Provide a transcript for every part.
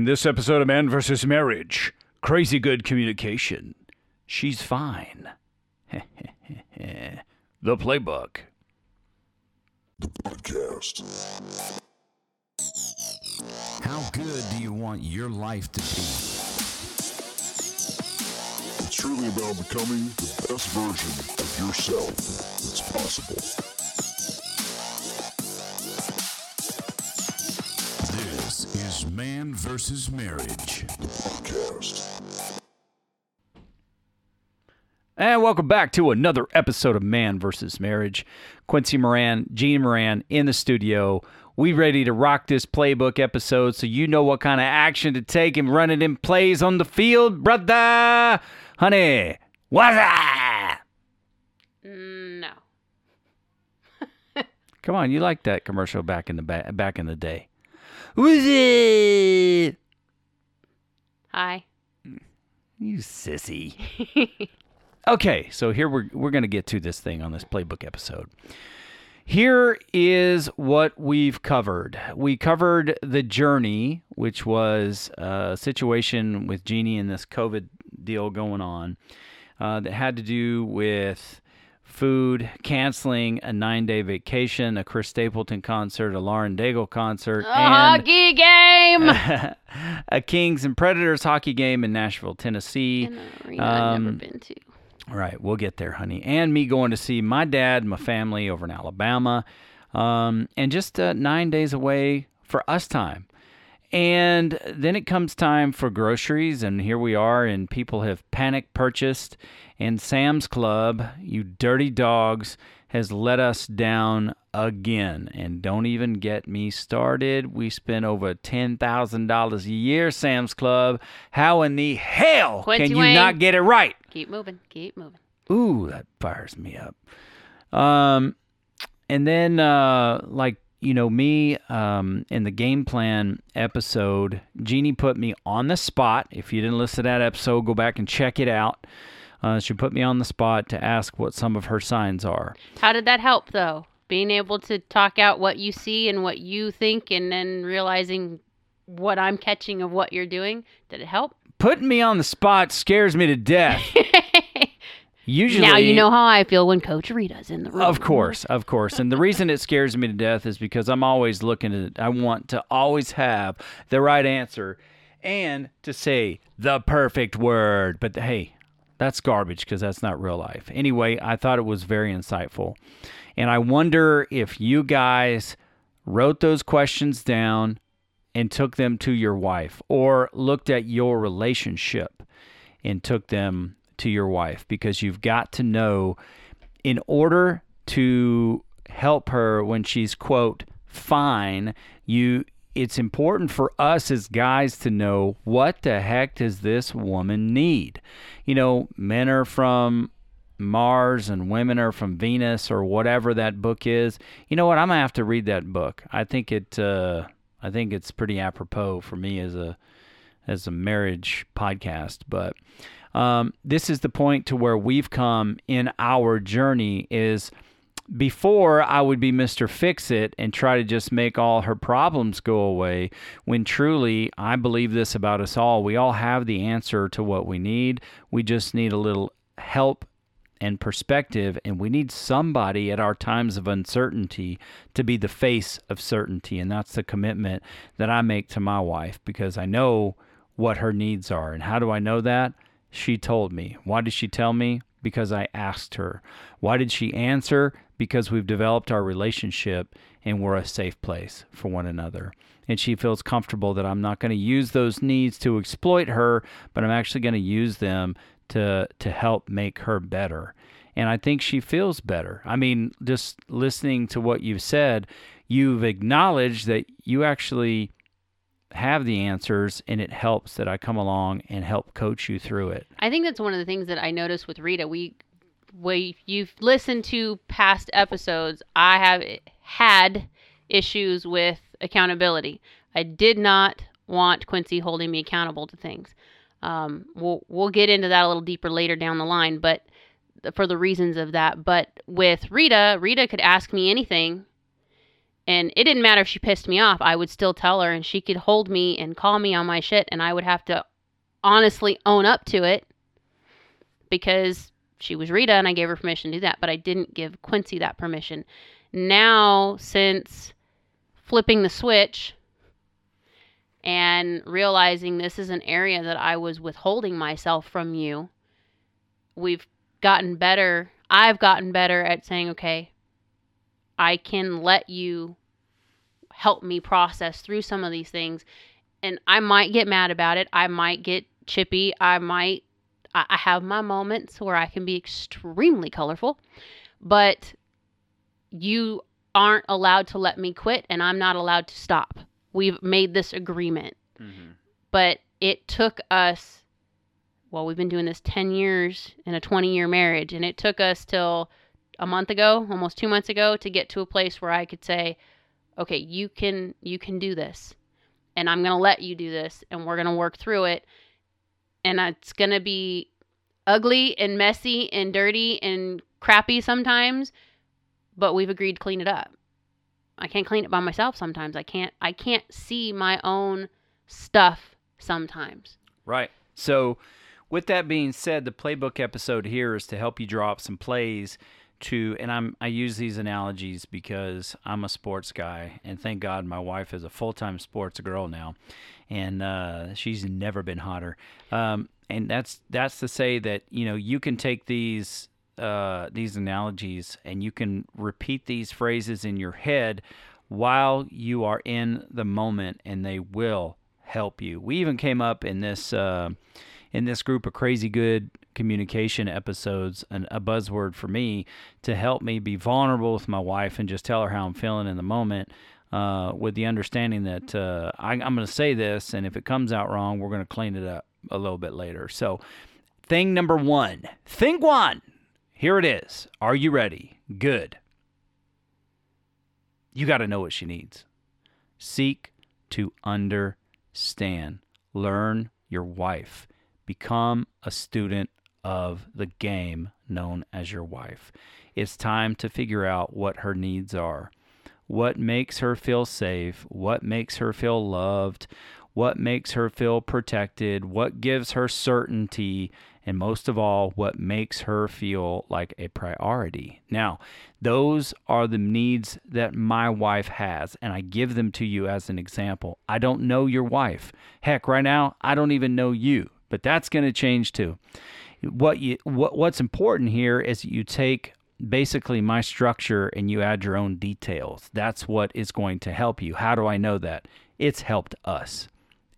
In this episode of Man vs. Marriage, crazy good communication. She's fine. the playbook. The podcast. How good do you want your life to be? It's truly about becoming the best version of yourself that's possible. Is Man versus Marriage. Podcast. And welcome back to another episode of Man vs. Marriage. Quincy Moran, Gene Moran in the studio. We ready to rock this playbook episode so you know what kind of action to take and run it in plays on the field, brother. Honey, what's that? No. Come on, you like that commercial back in the ba- back in the day. Who's it? Hi. You sissy. okay, so here we're we're gonna get to this thing on this playbook episode. Here is what we've covered. We covered the journey, which was a situation with Jeannie and this COVID deal going on uh, that had to do with food, canceling a nine day vacation, a Chris Stapleton concert, a Lauren Daigle concert, A hockey game. a Kings and Predators hockey game in Nashville, Tennessee. An arena I've never Um, been to. Right, we'll get there, honey. And me going to see my dad, my family over in Alabama, um, and just uh, nine days away for us time. And then it comes time for groceries, and here we are, and people have panic purchased. And Sam's Club, you dirty dogs, has let us down again. And don't even get me started. We spend over $10,000 a year, Sam's Club. How in the hell Quincy can you Wayne. not get it right? Keep moving. Keep moving. Ooh, that fires me up. Um, and then uh, like you know me um, in the game plan episode, Jeannie put me on the spot. If you didn't listen to that episode, go back and check it out. Uh, she put me on the spot to ask what some of her signs are. How did that help, though? Being able to talk out what you see and what you think, and then realizing what I'm catching of what you're doing. Did it help? Putting me on the spot scares me to death. Usually, now you know how I feel when Coach Rita's in the room. Of course, of course. And the reason it scares me to death is because I'm always looking at. I want to always have the right answer and to say the perfect word. But hey, that's garbage because that's not real life. Anyway, I thought it was very insightful. And I wonder if you guys wrote those questions down and took them to your wife or looked at your relationship and took them to your wife because you've got to know in order to help her when she's quote fine you it's important for us as guys to know what the heck does this woman need you know men are from Mars and women are from Venus or whatever that book is. You know what? I'm gonna have to read that book. I think it. Uh, I think it's pretty apropos for me as a as a marriage podcast. But um, this is the point to where we've come in our journey. Is before I would be Mr. Fix It and try to just make all her problems go away, when truly I believe this about us all. We all have the answer to what we need. We just need a little help and perspective, and we need somebody at our times of uncertainty to be the face of certainty. And that's the commitment that I make to my wife because I know what her needs are. And how do I know that? She told me. Why did she tell me? Because I asked her. Why did she answer? Because we've developed our relationship and we're a safe place for one another. And she feels comfortable that I'm not going to use those needs to exploit her, but I'm actually going to use them to to help make her better. And I think she feels better. I mean, just listening to what you've said, you've acknowledged that you actually have the answers and it helps that I come along and help coach you through it. I think that's one of the things that I noticed with Rita. We, we, you've listened to past episodes. I have had issues with accountability. I did not want Quincy holding me accountable to things. Um, we'll we'll get into that a little deeper later down the line, but for the reasons of that. But with Rita, Rita could ask me anything, And it didn't matter if she pissed me off, I would still tell her and she could hold me and call me on my shit and I would have to honestly own up to it because she was Rita and I gave her permission to do that, but I didn't give Quincy that permission. Now, since flipping the switch and realizing this is an area that I was withholding myself from you, we've gotten better. I've gotten better at saying, okay, I can let you help me process through some of these things. And I might get mad about it. I might get chippy. I might, I have my moments where I can be extremely colorful, but you aren't allowed to let me quit and I'm not allowed to stop. We've made this agreement mm-hmm. but it took us well we've been doing this 10 years in a 20 year marriage and it took us till a month ago almost 2 months ago to get to a place where I could say okay you can you can do this and I'm going to let you do this and we're going to work through it and it's going to be ugly and messy and dirty and crappy sometimes but we've agreed to clean it up I can't clean it by myself sometimes I can't I can't see my own stuff sometimes. Right. So, with that being said, the playbook episode here is to help you draw up some plays to, and I'm I use these analogies because I'm a sports guy, and thank God my wife is a full time sports girl now, and uh, she's never been hotter. Um, and that's that's to say that you know you can take these uh, these analogies and you can repeat these phrases in your head while you are in the moment, and they will help you. We even came up in this uh, in this group of crazy good communication episodes, an, a buzzword for me to help me be vulnerable with my wife and just tell her how I'm feeling in the moment. Uh, with the understanding that uh, I, I'm going to say this, and if it comes out wrong, we're going to clean it up a little bit later. So, thing number one, thing one, here it is. Are you ready? Good. You got to know what she needs. Seek to understand. Learn your wife. Become a student of the game known as your wife. It's time to figure out what her needs are. What makes her feel safe? What makes her feel loved? What makes her feel protected? What gives her certainty? And most of all, what makes her feel like a priority? Now, those are the needs that my wife has, and I give them to you as an example. I don't know your wife. Heck, right now, I don't even know you, but that's going to change too. What you what, what's important here is you take basically my structure and you add your own details. That's what is going to help you. How do I know that? It's helped us.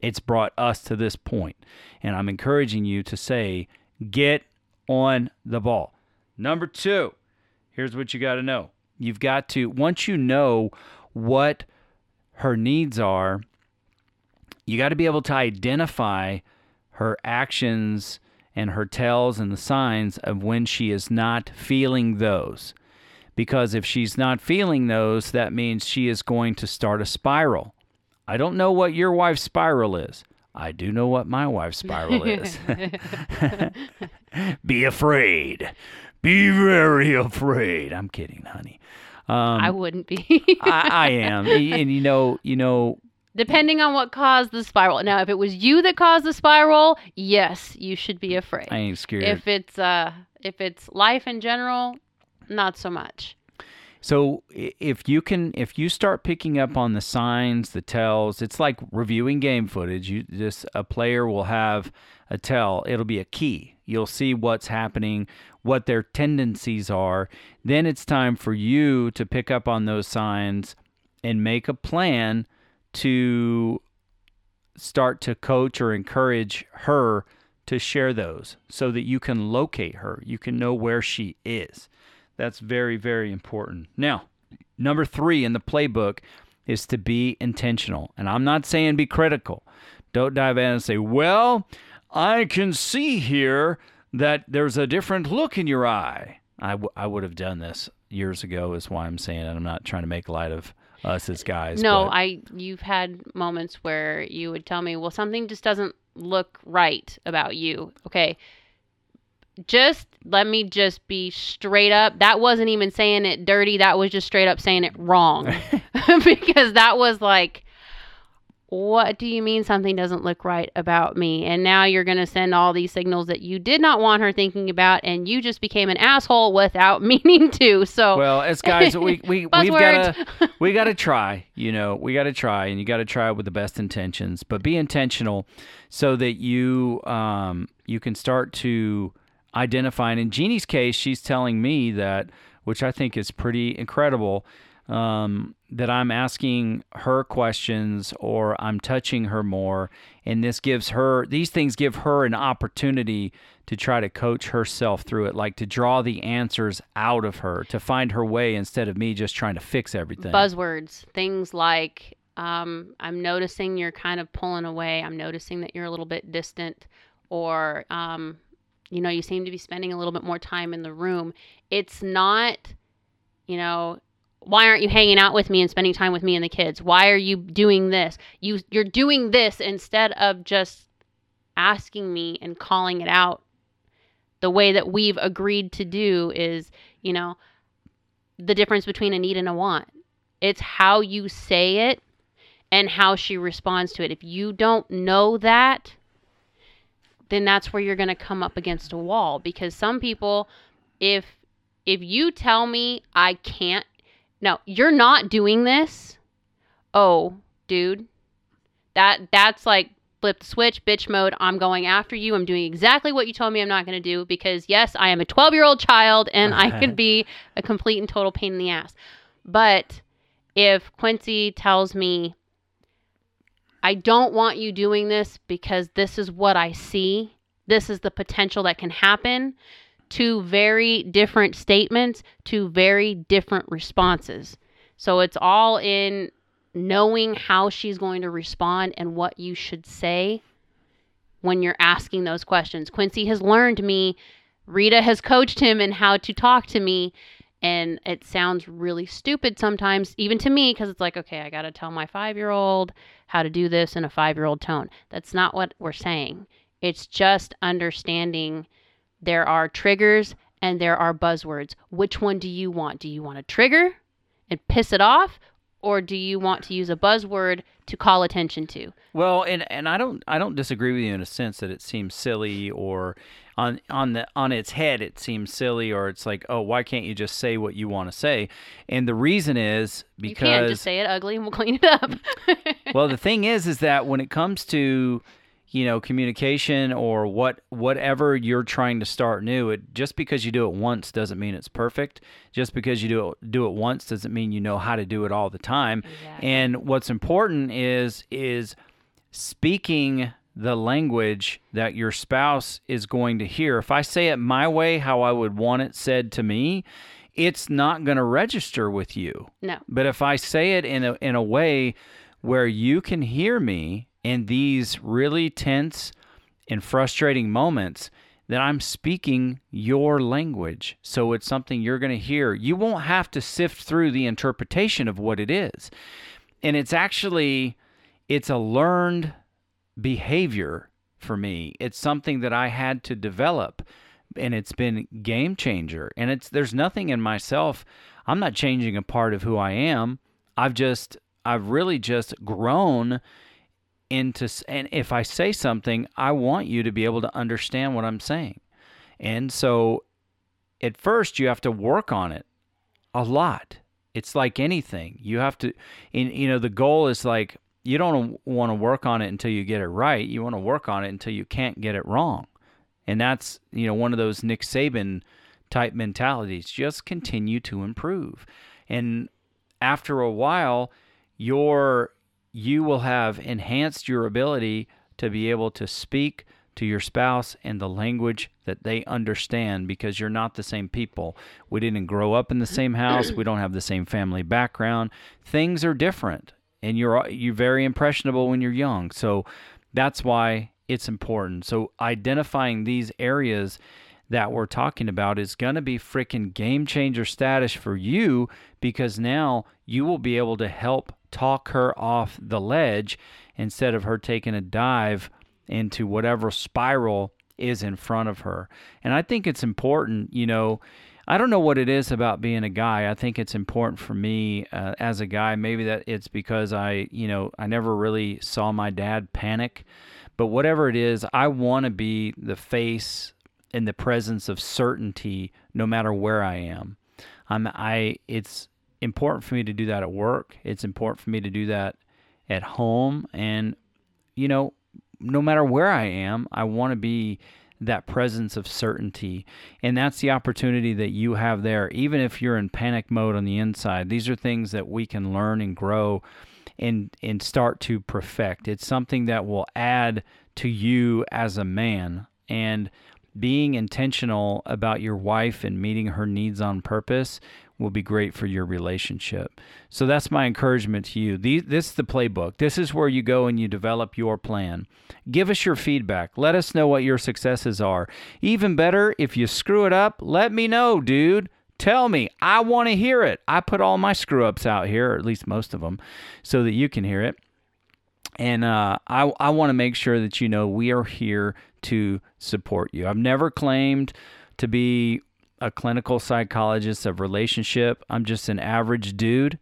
It's brought us to this point. And I'm encouraging you to say, get on the ball. Number two, here's what you got to know. You've got to, once you know what her needs are, you got to be able to identify her actions and her tells and the signs of when she is not feeling those. Because if she's not feeling those, that means she is going to start a spiral. I don't know what your wife's spiral is. I do know what my wife's spiral is. Be afraid. Be very afraid. I'm kidding, honey. Um, I wouldn't be. I, I am, and you know, you know, Depending on what caused the spiral. Now, if it was you that caused the spiral, yes, you should be afraid. I ain't scared. if it's uh if it's life in general, not so much. So if you can, if you start picking up on the signs, the tells, it's like reviewing game footage. You just a player will have a tell. It'll be a key. You'll see what's happening, what their tendencies are. Then it's time for you to pick up on those signs and make a plan to start to coach or encourage her to share those so that you can locate her. You can know where she is. That's very, very important. Now, number three in the playbook is to be intentional. And I'm not saying be critical. Don't dive in and say, well, I can see here that there's a different look in your eye. I, w- I would have done this years ago, is why I'm saying it. I'm not trying to make light of us as guys. No, but- I you've had moments where you would tell me, "Well, something just doesn't look right about you." Okay. just let me just be straight up. That wasn't even saying it dirty. That was just straight up saying it wrong. because that was like, what do you mean something doesn't look right about me? And now you're going to send all these signals that you did not want her thinking about, and you just became an asshole without meaning to. So, Well, as guys, we we we've got to we got to try. You know, we got to try, and you got to try with the best intentions, but be intentional, so that you um you can start to identify. And in Jeannie's case, she's telling me that, which I think is pretty incredible. Um, that I'm asking her questions or I'm touching her more, and this gives her these things give her an opportunity to try to coach herself through it, like to draw the answers out of her, to find her way instead of me just trying to fix everything. buzzwords, things like um, I'm noticing you're kind of pulling away. I'm noticing that you're a little bit distant, or um, you know, you seem to be spending a little bit more time in the room. It's not, you know, why aren't you hanging out with me and spending time with me and the kids? Why are you doing this? You you're doing this instead of just asking me and calling it out. The way that we've agreed to do is, you know, the difference between a need and a want. It's how you say it and how she responds to it. If you don't know that, then that's where you're going to come up against a wall because some people if if you tell me I can't no, you're not doing this. Oh, dude. That that's like flip the switch, bitch mode. I'm going after you. I'm doing exactly what you told me I'm not going to do because yes, I am a 12-year-old child and I could be a complete and total pain in the ass. But if Quincy tells me I don't want you doing this because this is what I see, this is the potential that can happen, two very different statements, two very different responses. So it's all in knowing how she's going to respond and what you should say when you're asking those questions. Quincy has learned me, Rita has coached him in how to talk to me. And it sounds really stupid sometimes, even to me, because it's like, okay, I got to tell my five year old how to do this in a five year old tone. That's not what we're saying. It's just understanding there are triggers and there are buzzwords. Which one do you want? Do you want to trigger and piss it off? Or do you want to use a buzzword to call attention to? Well, and and I don't I don't disagree with you in a sense that it seems silly or on on the on its head it seems silly or it's like oh why can't you just say what you want to say? And the reason is because you can't just say it ugly and we'll clean it up. well the thing is is that when it comes to you know communication or what whatever you're trying to start new it just because you do it once doesn't mean it's perfect just because you do it do it once doesn't mean you know how to do it all the time Exactly. and what's important is is speaking the language that your spouse is going to hear if i say it my way how i would want it said to me it's not going to register with you no. but if I say it in a in a way where you can hear me in these really tense and frustrating moments, that I'm speaking your language. So it's something you're going to hear. You won't have to sift through the interpretation of what it is. And it's actually it's a learned behavior for me. It's something that I had to develop and it's been game changer. And it's there's nothing in myself. I'm not changing a part of who I am. I've just I've really just grown into and if I say something, I want you to be able to understand what I'm saying. And so at first you have to work on it a lot. It's like anything. You have to and you know the goal is like you don't want to work on it until you get it right. You want to work on it until you can't get it wrong. And that's, you know, one of those Nick Saban type mentalities. Just continue to improve. And after a while, your you will have enhanced your ability to be able to speak to your spouse in the language that they understand because you're not the same people. We didn't grow up in the same house. We don't have the same family background. Things are different and you're you're very impressionable when you're young. So that's why it's important. So identifying these areas that we're talking about is going to be freaking game changer status for you because now you will be able to help talk her off the ledge instead of her taking a dive into whatever spiral is in front of her. And I think it's important, you know, I don't know what it is about being a guy. I think it's important for me uh, as a guy. Maybe that it's because I, you know, I never really saw my dad panic. But whatever it is, I want to be the face in the presence of certainty no matter where I am. I'm I it's important for me to do that at work. It's important for me to do that at home and you know, no matter where I am, I want to be that presence of certainty. And that's the opportunity that you have there, even if you're in panic mode on the inside. These are things that we can learn and grow and, and start to perfect. It's something that will add to you as a man. And being intentional about your wife and meeting her needs on purpose will be great for your relationship. So that's my encouragement to you. These, this is the playbook. This is where you go and you develop your plan. Give us your feedback. Let us know what your successes are. Even better, if you screw it up, let me know, dude. Tell me. I want to hear it. I put all my screw ups out here, or at least most of them, so that you can hear it. And uh, I, I want to make sure that you know we are here to support you. I've never claimed to be a clinical psychologist of relationship. I'm just an average dude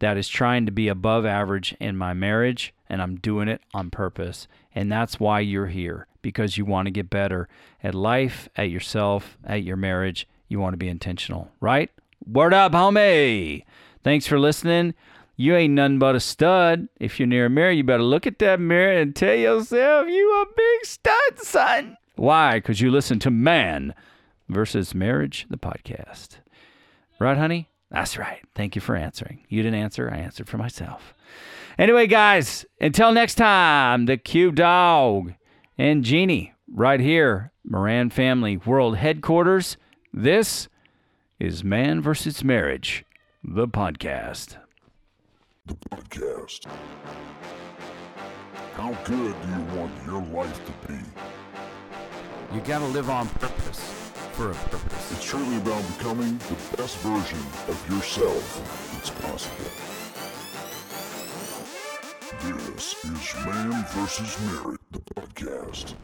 that is trying to be above average in my marriage, and I'm doing it on purpose. And that's why you're here because you want to get better at life, at yourself, at your marriage. You want to be intentional, right? Word up, homie. Thanks for listening. You ain't nothing but a stud. If you're near a mirror, you better look at that mirror and tell yourself you a big stud, son. Why? Because you listen to Man versus Marriage, the podcast. Right, honey? That's right. Thank you for answering. You didn't answer, I answered for myself. Anyway, guys, until next time, the Cube Dog and Jeannie right here, Moran Family World Headquarters. This is Man versus Marriage, the podcast. The podcast. How good do you want your life to be? You gotta live on purpose for a purpose. It's truly about becoming the best version of yourself that's possible. This is Man vs. Marriage, the podcast.